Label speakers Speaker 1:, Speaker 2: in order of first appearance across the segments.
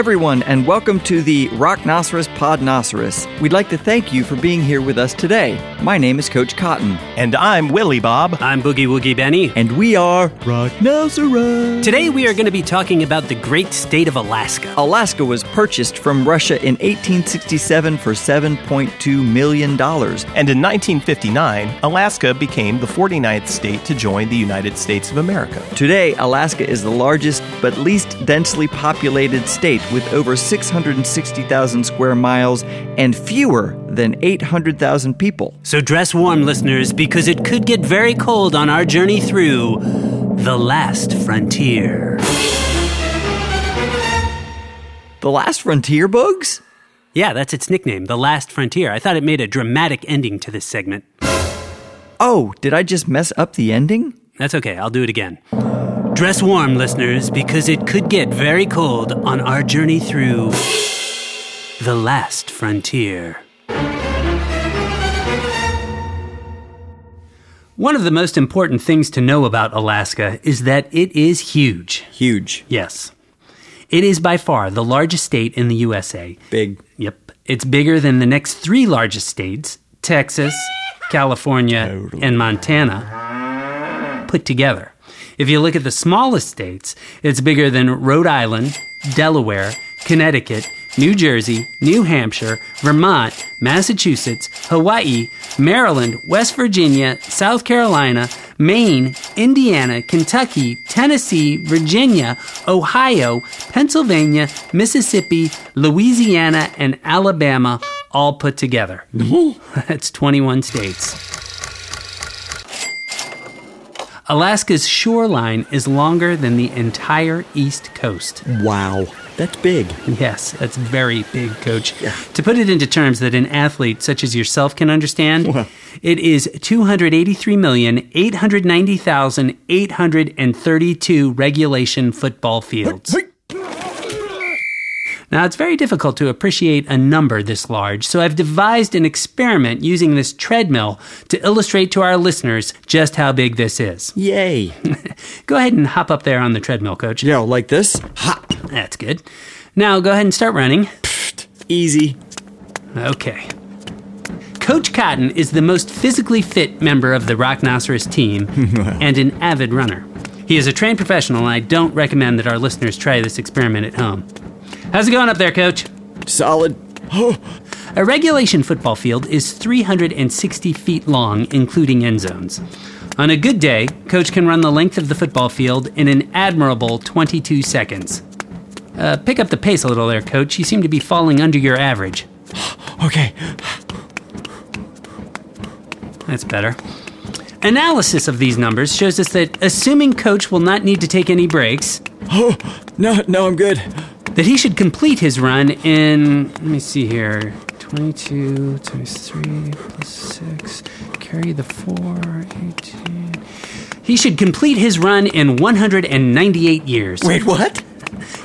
Speaker 1: Hello, everyone, and welcome to the Rocknoceros Podnoceros. We'd like to thank you for being here with us today. My name is Coach Cotton,
Speaker 2: And I'm Willie Bob.
Speaker 3: I'm Boogie Woogie Benny.
Speaker 1: and we are Rocknoceros.
Speaker 3: Today we are going to be talking about the great state of Alaska.
Speaker 1: Alaska was purchased from Russia in 1867 for $7.2 million.
Speaker 2: And in 1959, Alaska became the 49th state to join the United States of America.
Speaker 1: Today, Alaska is the largest but least densely populated state with over 660,000 square miles and fewer than 800,000 people.
Speaker 3: So dress warm, listeners, because it could get very cold on our journey through the last frontier.
Speaker 1: The last frontier, Bugs?
Speaker 3: Yeah, that's its nickname, the last frontier. I thought it made a dramatic ending to this segment.
Speaker 1: Oh, did I just mess up the ending?
Speaker 3: That's okay, I'll do it again. Dress warm, listeners, because it could get very cold on our journey through the last frontier. One of the most important things to know about Alaska is that it is huge.
Speaker 1: Huge.
Speaker 3: Yes. It is by far the largest state in the USA.
Speaker 1: Big.
Speaker 3: Yep. It's bigger than the next three largest states Texas, California, and Montana put together. If you look at the smallest states, it's bigger than Rhode Island, Delaware, Connecticut, New Jersey, New Hampshire, Vermont, Massachusetts, Hawaii, Maryland, West Virginia, South Carolina, Maine, Indiana, Kentucky, Tennessee, Virginia, Ohio, Pennsylvania, Mississippi, Louisiana, and Alabama all put together. Mm-hmm. That's 21 states. Alaska's shoreline is longer than the entire East Coast.
Speaker 1: Wow. That's big.
Speaker 3: Yes, that's very big, coach. To put it into terms that an athlete such as yourself can understand, it is 283,890,832 regulation football fields. Now, it's very difficult to appreciate a number this large, so I've devised an experiment using this treadmill to illustrate to our listeners just how big this is.
Speaker 1: Yay.
Speaker 3: Go ahead and hop up there on the treadmill, coach.
Speaker 1: Yeah, like this? Ha!
Speaker 3: That's good. Now, go ahead and start running.
Speaker 1: Easy.
Speaker 3: Okay. Coach Cotton is the most physically fit member of the Rocknoceros team and an avid runner. He is a trained professional, and I don't recommend that our listeners try this experiment at home. How's it going up there, Coach?
Speaker 1: Solid. Oh,
Speaker 3: A regulation football field is 360 feet long, including end zones. On a good day, Coach can run the length of the football field in an admirable 22 seconds. Uh, pick up the pace a little there, Coach. You seem to be falling under your average.
Speaker 1: okay.
Speaker 3: That's better. Analysis of these numbers shows us that assuming Coach will not need to take any breaks,
Speaker 1: Oh, no, no, I'm good.
Speaker 3: That he should complete his run in, let me see here, 22 times 3 plus 6, carry the 4, 18. He should complete his run in 198 years.
Speaker 1: Wait, what?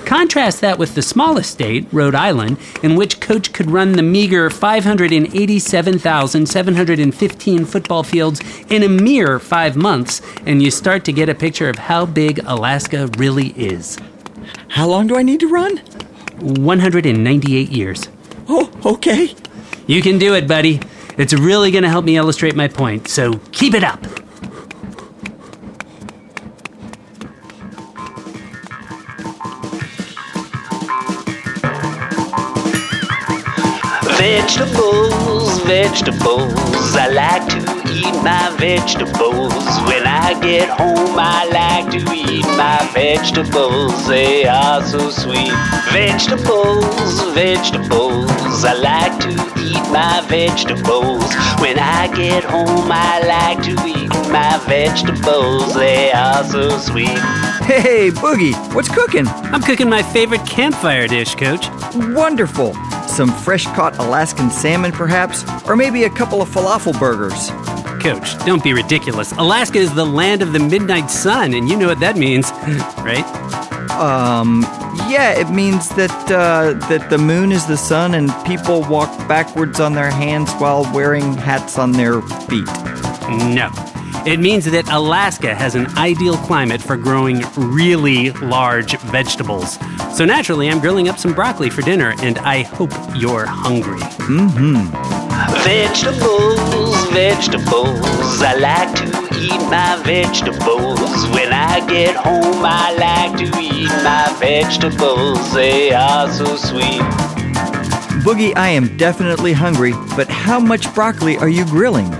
Speaker 3: Contrast that with the smallest state, Rhode Island, in which Coach could run the meager 587,715 football fields in a mere five months, and you start to get a picture of how big Alaska really is.
Speaker 1: How long do I need to run?
Speaker 3: 198 years.
Speaker 1: Oh, okay.
Speaker 3: You can do it, buddy. It's really going to help me illustrate my point, so keep it up.
Speaker 4: Vegetables, vegetables. I like to eat my vegetables. When I get home, I like to eat my vegetables. They are so sweet. Vegetables, vegetables. I like to eat my vegetables. When I get home, I like to eat my vegetables. They are so sweet.
Speaker 1: Hey, Boogie, what's cooking?
Speaker 3: I'm cooking my favorite campfire dish, Coach.
Speaker 1: Wonderful. Some fresh caught Alaskan salmon, perhaps? Or maybe a couple of falafel burgers.
Speaker 3: Coach, don't be ridiculous. Alaska is the land of the midnight sun, and you know what that means, right?
Speaker 1: Um, yeah, it means that, uh, that the moon is the sun and people walk backwards on their hands while wearing hats on their feet.
Speaker 3: No. It means that Alaska has an ideal climate for growing really large vegetables. So naturally, I'm grilling up some broccoli for dinner, and I hope you're hungry. Mm hmm.
Speaker 4: Vegetables, vegetables. I like to eat my vegetables. When I get home, I like to eat my vegetables. They are so sweet.
Speaker 1: Boogie, I am definitely hungry, but how much broccoli are you grilling?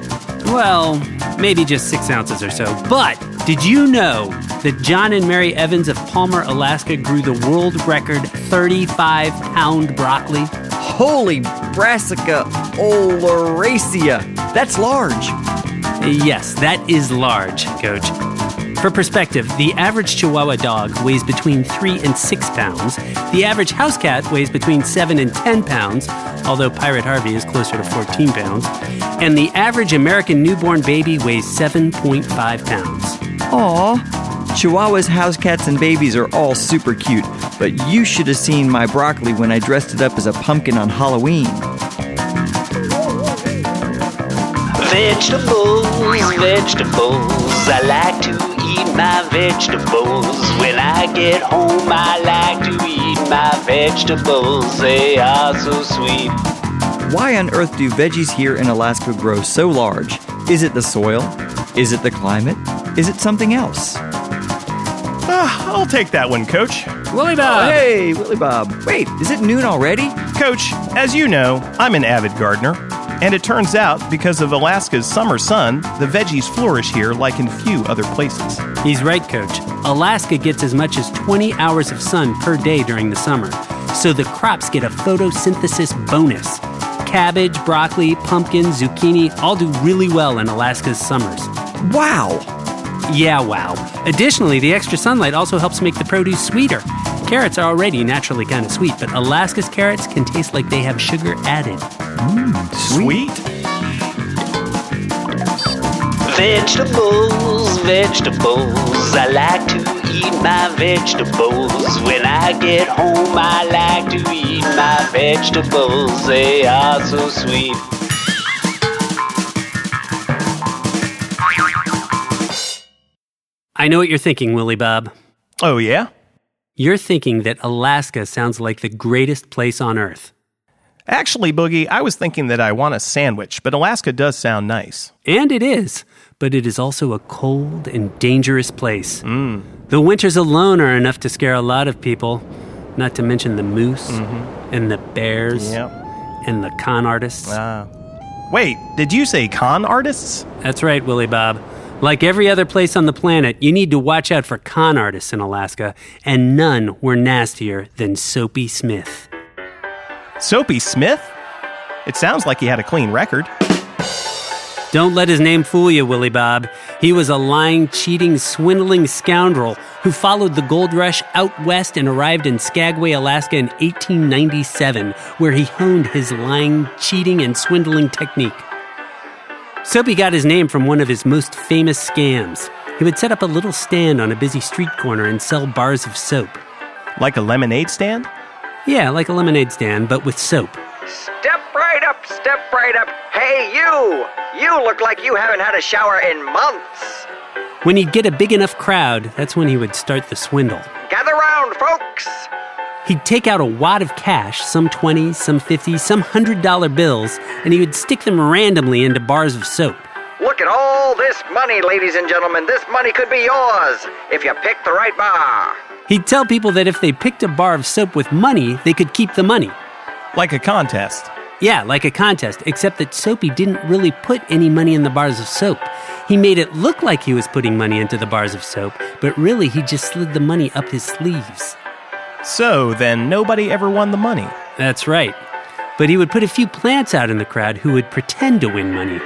Speaker 3: Well, maybe just six ounces or so. But did you know that John and Mary Evans of Palmer, Alaska grew the world record 35 pound broccoli?
Speaker 1: Holy brassica oleracea! That's large.
Speaker 3: Yes, that is large, Coach. For perspective, the average Chihuahua dog weighs between 3 and 6 pounds. The average house cat weighs between 7 and 10 pounds, although Pirate Harvey is closer to 14 pounds. And the average American newborn baby weighs 7.5 pounds.
Speaker 1: Aw. Chihuahuas, house cats, and babies are all super cute, but you should have seen my broccoli when I dressed it up as a pumpkin on Halloween.
Speaker 4: Vegetables, vegetables. I like to eat my vegetables. When I get home, I like to eat my vegetables. They are so sweet.
Speaker 1: Why on earth do veggies here in Alaska grow so large? Is it the soil? Is it the climate? Is it something else?
Speaker 2: Ah, I'll take that one, Coach.
Speaker 3: Willie Bob!
Speaker 1: hey, Willie Bob. Wait, is it noon already?
Speaker 2: Coach, as you know, I'm an avid gardener. And it turns out, because of Alaska's summer sun, the veggies flourish here like in few other places.
Speaker 3: He's right, Coach. Alaska gets as much as 20 hours of sun per day during the summer, so the crops get a photosynthesis bonus. Cabbage, broccoli, pumpkin, zucchini all do really well in Alaska's summers.
Speaker 1: Wow!
Speaker 3: Yeah, wow. Additionally, the extra sunlight also helps make the produce sweeter. Carrots are already naturally kind of sweet, but Alaska's carrots can taste like they have sugar added.
Speaker 2: Sweet?
Speaker 4: Vegetables, vegetables. I like to eat my vegetables. When I get home, I like to eat my vegetables. They are so sweet.
Speaker 3: I know what you're thinking, Willie Bob.
Speaker 2: Oh, yeah?
Speaker 3: You're thinking that Alaska sounds like the greatest place on earth.
Speaker 2: Actually, Boogie, I was thinking that I want a sandwich, but Alaska does sound nice.
Speaker 3: And it is, but it is also a cold and dangerous place. The winters alone are enough to scare a lot of people, not to mention the moose and the bears
Speaker 2: Yep.
Speaker 3: and the con artists.
Speaker 2: Ah. Wait, did you say con artists?
Speaker 3: That's right, Willie Bob. Like every other place on the planet, you need to watch out for con artists in Alaska, and none were nastier than Soapy Smith.
Speaker 2: Soapy Smith? It sounds like he had a clean record.
Speaker 3: Don't let his name fool you, Willie Bob. He was a lying, cheating, swindling scoundrel who followed the gold rush out west and arrived in Skagway, Alaska in 1897, where he honed his lying, cheating, and swindling technique. Soapy got his name from one of his most famous scams. He would set up a little stand on a busy street corner and sell bars of soap.
Speaker 2: Like a lemonade stand?
Speaker 3: Yeah, like a lemonade stand, but with soap.
Speaker 5: Step right up, step right up. Hey, you! You look like you haven't had a shower in months.
Speaker 3: When he'd get a big enough crowd, that's when he would start the swindle.
Speaker 5: Gather round, folks.
Speaker 3: He'd take out a wad of cash, some 20, some 50, some $100 bills, and he would stick them randomly into bars of soap.
Speaker 5: Look at all this money, ladies and gentlemen. This money could be yours if you pick the right bar.
Speaker 3: He'd tell people that if they picked a bar of soap with money, they could keep the money.
Speaker 2: Like a contest.
Speaker 3: Yeah, like a contest, except that Soapy didn't really put any money in the bars of soap. He made it look like he was putting money into the bars of soap, but really he just slid the money up his sleeves.
Speaker 2: So then nobody ever won the money.
Speaker 3: That's right. But he would put a few plants out in the crowd who would pretend to win money.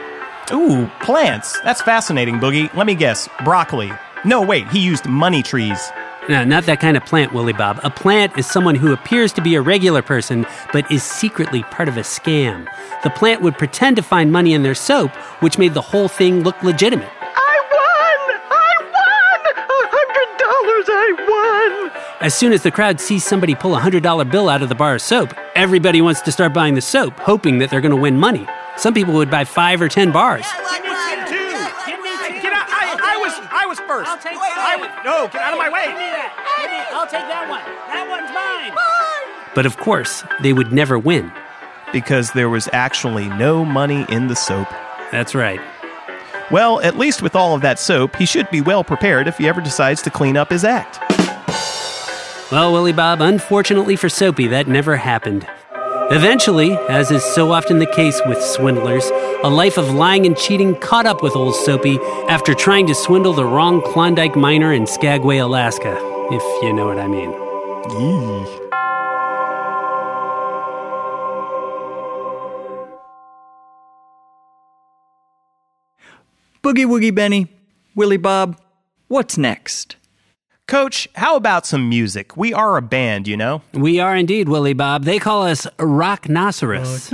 Speaker 2: Ooh, plants. That's fascinating, Boogie. Let me guess. Broccoli. No, wait, he used money trees.
Speaker 3: No, not that kind of plant, Willie Bob. A plant is someone who appears to be a regular person, but is secretly part of a scam. The plant would pretend to find money in their soap, which made the whole thing look legitimate.
Speaker 5: I won! I won! A hundred dollars I won!
Speaker 3: As soon as the crowd sees somebody pull a $100 bill out of the bar of soap, everybody wants to start buying the soap, hoping that they're going to win money. Some people would buy five or ten bars.
Speaker 2: Get I no, get out of my way.
Speaker 6: Give me that. Give me, I'll take that one. That one's mine.
Speaker 3: But of course, they would never win.
Speaker 2: Because there was actually no money in the soap.
Speaker 3: That's right.
Speaker 2: Well, at least with all of that soap, he should be well prepared if he ever decides to clean up his act.
Speaker 3: Well, Willie Bob, unfortunately for Soapy, that never happened. Eventually, as is so often the case with swindlers, a life of lying and cheating caught up with old Soapy after trying to swindle the wrong Klondike miner in Skagway, Alaska, if you know what I mean. Yee.
Speaker 1: Boogie Woogie Benny, Willie Bob, what's next?
Speaker 2: Coach, how about some music? We are a band, you know?
Speaker 3: We are indeed, Willie Bob. They call us Rocknoceros.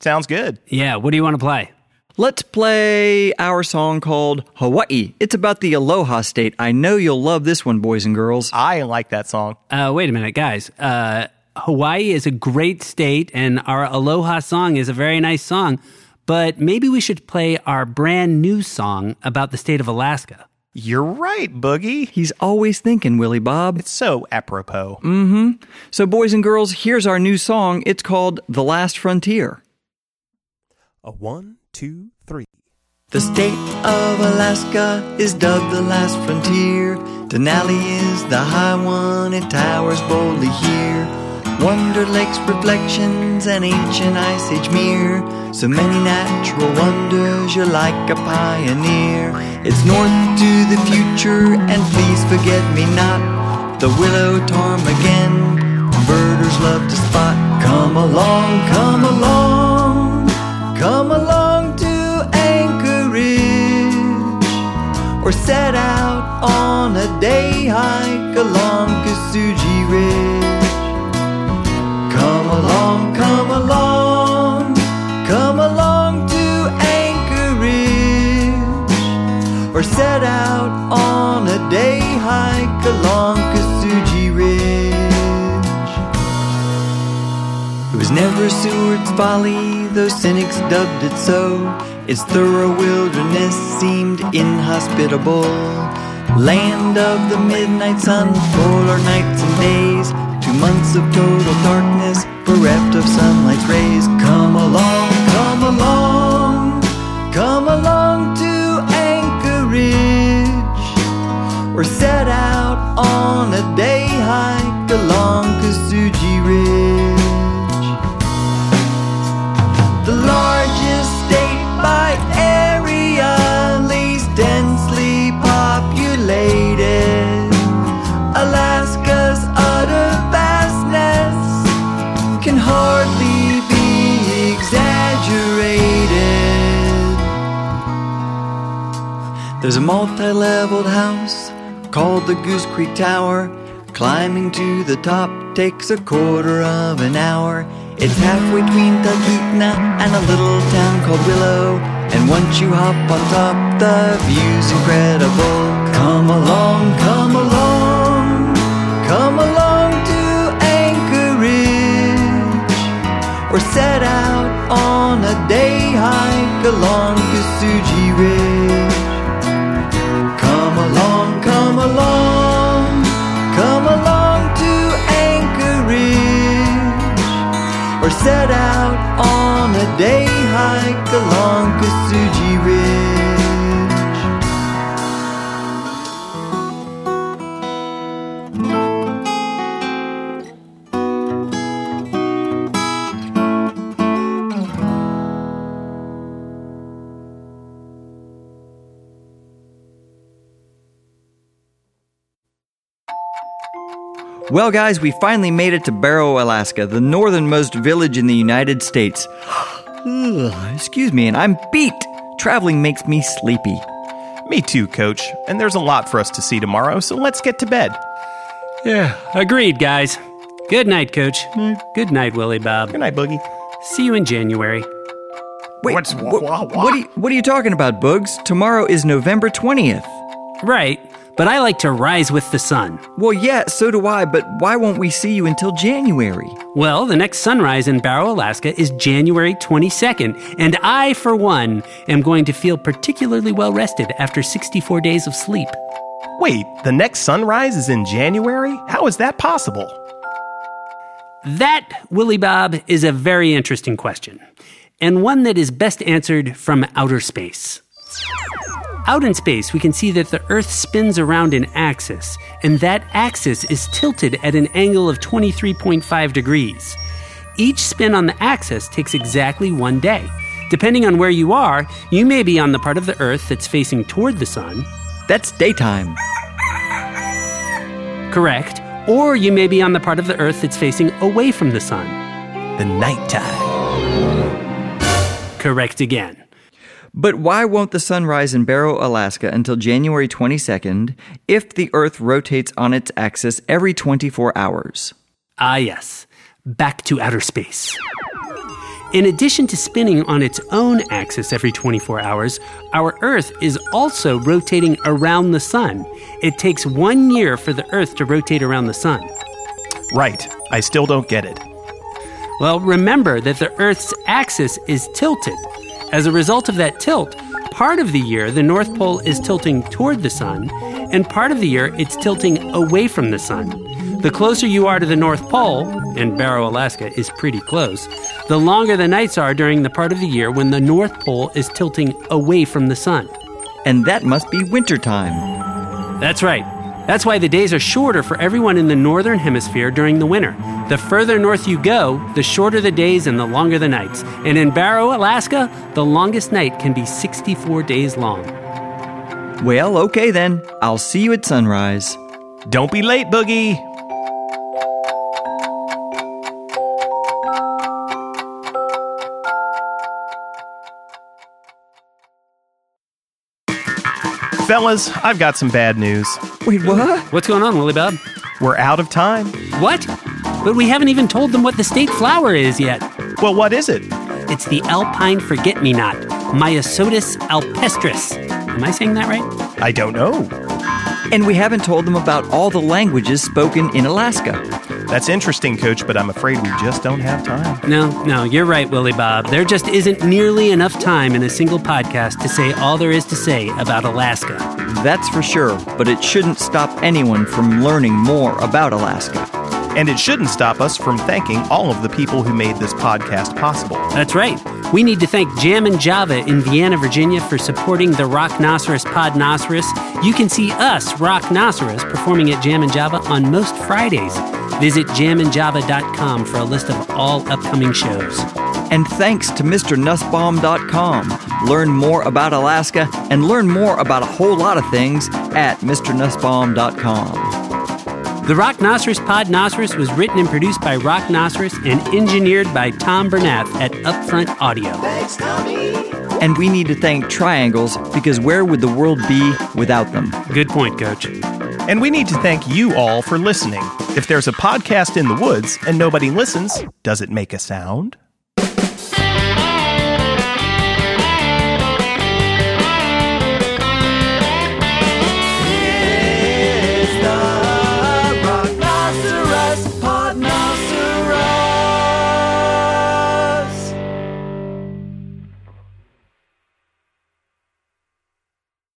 Speaker 2: Sounds good.
Speaker 3: Yeah, what do you want to play?
Speaker 1: Let's play our song called Hawaii. It's about the Aloha State. I know you'll love this one, boys and girls.
Speaker 2: I like that song.
Speaker 3: Uh, wait a minute, guys. Uh, Hawaii is a great state, and our Aloha song is a very nice song, but maybe we should play our brand new song about the state of Alaska.
Speaker 2: You're right, Boogie.
Speaker 1: He's always thinking, Willie Bob.
Speaker 2: It's so apropos. Mm hmm.
Speaker 1: So, boys and girls, here's our new song. It's called The Last Frontier.
Speaker 2: A one, two, three.
Speaker 1: The state of Alaska is dubbed the last frontier. Denali is the high one, it towers boldly here. Wonder Lake's reflections, an ancient ice age mirror. So many natural wonders, you're like a pioneer. It's north to the future, and please forget me not. The willow ptarmigan, birders love to spot. Come along, come along, come along to Anchorage or set out on a day hike along Kesugi Ridge. Come along, come along, come along to Anchorage or set out on a day hike along Kesugi Ridge. It was never Seward's folly, though cynics dubbed it so. Its thorough wilderness seemed inhospitable. Land of the midnight sun, polar nights and days. Two months of total darkness, bereft of sunlight's rays. Come along, come along, come along to Anchorage or set out on a There's a multi leveled house called the Goose Creek Tower. Climbing to the top takes a quarter of an hour. It's halfway between Talkeetna and a little town called Willow. And once you hop on top, the view's incredible. Come along, come along, come along to Anchorage or set out on a day hike along Kesugi Ridge. Set out on a day hike along Kesugi Well, guys, we finally made it to Barrow, Alaska, the northernmost village in the United States. Excuse me, and I'm beat. Traveling makes me sleepy.
Speaker 2: Me too, Coach. And there's a lot for us to see tomorrow, so let's get to bed.
Speaker 3: Yeah, agreed, guys. Good night, Coach. Hmm. Good night, Willie Bob.
Speaker 2: Good night, Boogie.
Speaker 3: See you in January.
Speaker 1: Wait,
Speaker 2: What's-
Speaker 1: wh-
Speaker 2: wha- wha-
Speaker 1: what, are you, what are you talking about, Bugs? Tomorrow is November 20th.
Speaker 3: Right, but I like to rise with the sun.
Speaker 1: Well, yeah, so do I, but why won't we see you until January?
Speaker 3: Well, the next sunrise in Barrow, Alaska is January 22nd, and I, for one, am going to feel particularly well rested after 64 days of sleep.
Speaker 2: Wait, the next sunrise is in January? How is that possible?
Speaker 3: That, Willie Bob, is a very interesting question, and one that is best answered from outer space. Out in space, we can see that the Earth spins around an axis, and that axis is tilted at an angle of 23.5 degrees. Each spin on the axis takes exactly one day. Depending on where you are, you may be on the part of the Earth that's facing toward the sun,
Speaker 1: That's daytime.
Speaker 3: correct, or you may be on the part of the Earth that's facing away from the sun,
Speaker 2: The nighttime.
Speaker 3: correct again.
Speaker 1: But why won't the sun rise in Barrow, Alaska until January 22nd if the Earth rotates on its axis every 24 hours?
Speaker 3: Ah, yes, back to outer space. In addition to spinning on its own axis every 24 hours, our Earth is also rotating around the Sun. It takes one year for the Earth to rotate around the Sun.
Speaker 2: Right, I still don't get it.
Speaker 3: Well, remember that the Earth's axis is tilted. As a result of that tilt, part of the year the North Pole is tilting toward the Sun, and part of the year it's tilting away from the Sun. The closer you are to the North Pole, and Barrow, Alaska is pretty close, the longer the nights are during the part of the year when the North Pole is tilting away from the Sun.
Speaker 1: And that must be wintertime.
Speaker 3: That's right. That's why the days are shorter for everyone in the northern hemisphere during the winter. The further north you go, the shorter the days and the longer the nights. And in Barrow, Alaska, the longest night can be 64 days long.
Speaker 1: Well, okay then. I'll see you at sunrise.
Speaker 2: Don't be late, Boogie. Fellas, I've got some bad news.
Speaker 1: Wait, what?
Speaker 3: What's going on, Willie Bob?
Speaker 2: We're out of time.
Speaker 3: What? But we haven't even told them what the state flower is yet.
Speaker 2: Well, what is it?
Speaker 3: It's the alpine forget me not, Myosotis alpestris. Am I saying that right?
Speaker 2: I don't know.
Speaker 1: And we haven't told them about all the languages spoken in Alaska.
Speaker 2: That's interesting, Coach, but I'm afraid we just don't have time.
Speaker 3: No, no, you're right, Willie Bob. There just isn't nearly enough time in a single podcast to say all there is to say about Alaska.
Speaker 1: That's for sure, but it shouldn't stop anyone from learning more about Alaska.
Speaker 2: And it shouldn't stop us from thanking all of the people who made this podcast possible.
Speaker 3: That's right. We need to thank Jam and Java in Vienna, Virginia for supporting the Rocknoceros Podnoceros. You can see us, Rock Rocknoceros, performing at Jam and Java on most Fridays. Visit jamandjava.com for a list of all upcoming shows.
Speaker 1: And thanks to MrNussbaum.com. Learn more about Alaska and learn more about a whole lot of things at MrNussbaum.com.
Speaker 3: The Rocknoceros Podnoceros was written and produced by Rocknoceros and engineered by Tom Bernath at Upfront Audio. Thanks, Tommy.
Speaker 1: and we need to thank triangles because where would the world be without them?
Speaker 3: Good point, Coach.
Speaker 2: And we need to thank you all for listening. If there's a podcast in the woods and nobody listens, does it make a sound?